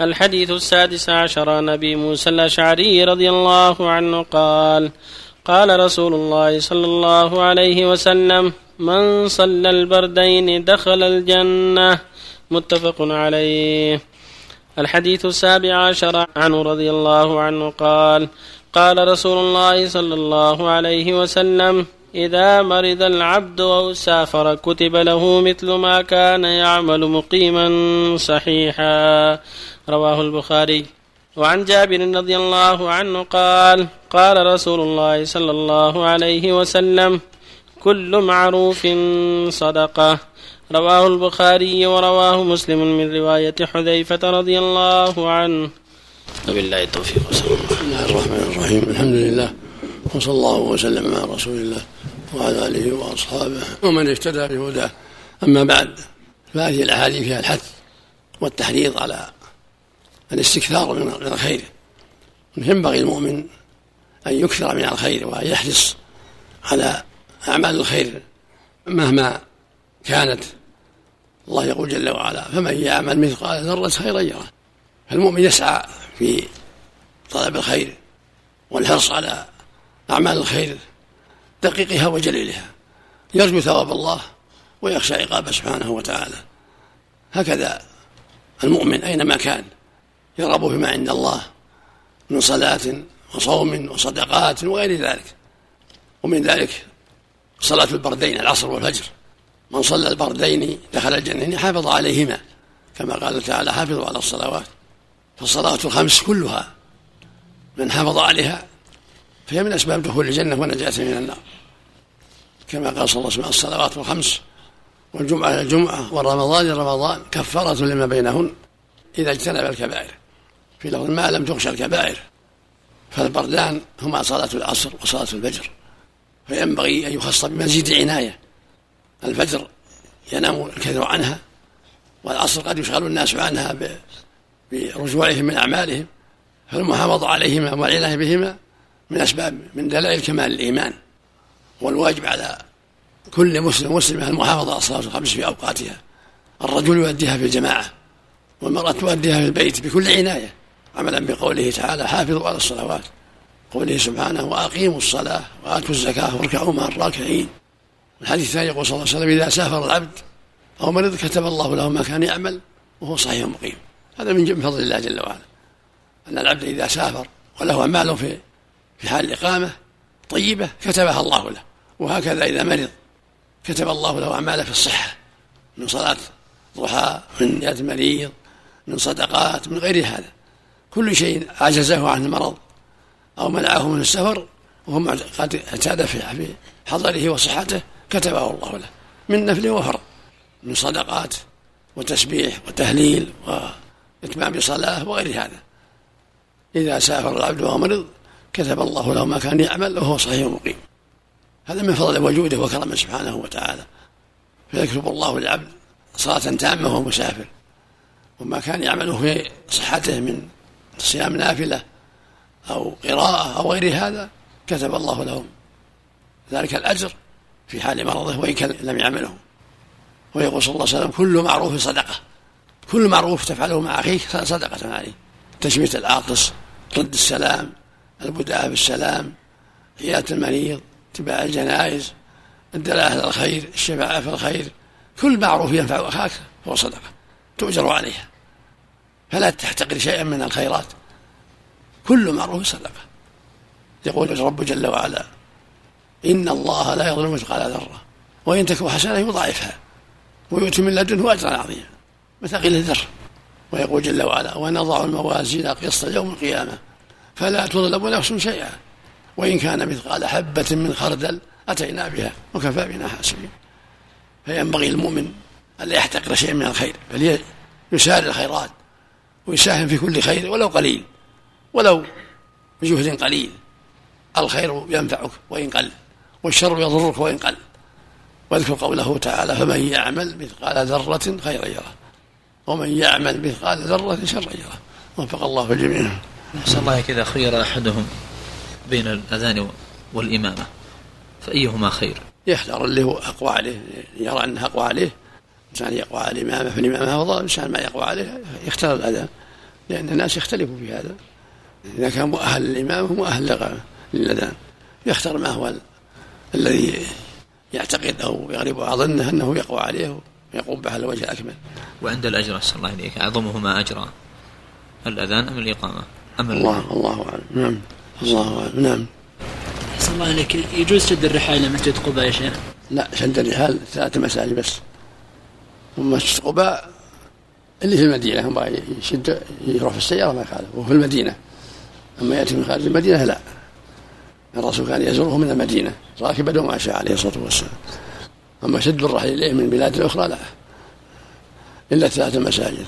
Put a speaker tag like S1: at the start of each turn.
S1: الحديث السادس عشر عن ابي موسى الأشعري رضي الله عنه قال قال رسول الله صلى الله عليه وسلم من صلى البردين دخل الجنة متفق عليه. الحديث السابع عشر عنه رضي الله عنه قال قال رسول الله صلى الله عليه وسلم إذا مرض العبد أو سافر كتب له مثل ما كان يعمل مقيما صحيحا. رواه البخاري. وعن جابر رضي الله عنه قال قال رسول الله صلى الله عليه وسلم كل معروف صدقة. رواه البخاري ورواه مسلم من رواية حذيفة رضي الله عنه.
S2: وبالله التوفيق وصلى الله
S3: الرحمن الرحيم. الحمد لله. وصلى الله وسلم على رسول الله وعلى آله وأصحابه ومن اهتدى بهداه. أما بعد فهذه الأحاديث فيها الحث والتحريض على الاستكثار من الخير. ينبغي المؤمن أن يكثر من الخير وأن يحرص على أعمال الخير مهما كانت. الله يقول جل وعلا فمن يعمل مثقال ذرة خيرا يره. فالمؤمن يسعى في طلب الخير والحرص على أعمال الخير دقيقها وجليلها. يرجو ثواب الله ويخشى عقابه سبحانه وتعالى. هكذا المؤمن أينما كان يرغب فيما عند الله من صلاة وصوم وصدقات وغير ذلك. ومن ذلك صلاة البردين العصر والفجر. من صلى البردين دخل الجنة حافظ عليهما. كما قال تعالى حافظوا على الصلوات. فالصلاة الخمس كلها من حافظ عليها فهي من أسباب دخول الجنة ونجاة من النار. كما قال صلى الله عليه وسلم الصلوات الخمس والجمعة الجمعة والرمضان رمضان كفارة لما بينهن إذا اجتنب الكبائر. في لفظ ما لم تخشى الكبائر فالبردان هما صلاة العصر وصلاة الفجر. فينبغي أن يخص بمزيد عناية الفجر ينام الكثير عنها والعصر قد يشغل الناس عنها برجوعهم من أعمالهم. فالمحافظة عليهما والعناية بهما من أسباب من دلائل كمال الإيمان والواجب على كل مسلم مسلمة المحافظة على الصلاة الخمس في أوقاتها. الرجل يؤديها في الجماعة والمرأة تؤديها في البيت بكل عناية عملا بقوله تعالى حافظوا على الصلوات قوله سبحانه وأقيموا الصلاة وآتوا الزكاة واركعوا مع الراكعين الحديث الثاني يقول صلى الله عليه وسلم إذا سافر العبد أو مرض كتب الله له ما كان يعمل وهو صحيح مقيم هذا من فضل الله جل وعلا أن العبد إذا سافر وله أعمال في في حال الإقامة طيبة كتبها الله له. وهكذا إذا مرض كتب الله له أعماله في الصحة من صلاة ضحى من يد مريض من صدقات من غير هذا. كل شيء عجزه عن المرض أو منعه من السفر وهو قد اعتاد في حضره وصحته كتبه الله له من نفل وفرض من صدقات وتسبيح وتهليل وإتمام صلاة وغير هذا. إذا سافر العبد وهو مرض كتب الله له ما كان يعمل وهو صحيح مقيم. هذا من فضل وجوده وكرمه سبحانه وتعالى. فيكتب الله للعبد صلاة تامة وهو مسافر. وما كان يعمله في صحته من صيام نافلة أو قراءة أو غير هذا كتب الله له ذلك الأجر في حال مرضه وإن كان لم يعمله. ويقول صلى الله عليه وسلم كل معروف صدقة. كل معروف تفعله مع أخيك صدقة عليه. تشميت العاطس رد السلام البداء بالسلام عيادة المريض اتباع الجنائز الدلاله على الخير الشفاعة في الخير كل معروف ينفع أخاك هو صدقة تؤجر عليها. فلا تحتقر شيئا من الخيرات. كل معروف صدقة. يقول الرب جل وعلا إن الله لا يظلم مثقال ذرة. وإن تكون حسنة يضاعفها. ويؤتي من لدنه أجرا عظيما. مثقيل الذر ويقول جل وعلا ونضع الموازين قسط يوم القيامة. فلا تظلم نفس شيئا. وإن كان مثقال حبة من خردل أتينا بها وكفى بنا حاسبين. فينبغي المؤمن ألا يحتقر شيئا من الخير بل يسارع الخيرات ويساهم في كل خير ولو قليل ولو بجهد قليل. الخير ينفعك وإن قل والشر يضرك وإن قل. واذكر قوله تعالى فمن يعمل مثقال ذرة خيرا يره ومن يعمل مثقال ذرة شرا يره. وفق الله الجميع.
S2: نسأل الله كذا خير أحدهم بين الأذان والإمامة فأيهما خير؟
S3: يختار اللي هو أقوى عليه يرى أنه أقوى عليه إنسان يقوى على الإمامة فالإمامة أفضل إنسان ما يقوى عليه يختار الأذان لأن الناس يختلفوا في هذا. إذا كان مؤهل للإمام مؤهل للأذان يختار ما هو الذي يعتقد أو يغلب ظنه أنه يقوى عليه ويقوم به على الوجه الأكمل.
S2: وعند الأجر أسأل الله إليك أعظمهما أجرا الأذان أم الإقامة؟ أم
S3: الله. الله أعلم. نعم. الله أعلم. نعم.
S4: أحسن الله عليك يجوز شد الرحال إلى مسجد قباء يا شيخ؟
S3: لا شد الرحال ثلاثة مساجد بس. ومسجد قباء اللي في المدينة. هم يشد يروح في السيارة ما قال وهو في المدينة. أما يأتي من خارج المدينة لا. الرسول كان يزوره من المدينة. راكبا وما شاء عليه الصلاة والسلام. أما شد الرحل إليه من بلاد أخرى لا. إلا ثلاثة مساجد.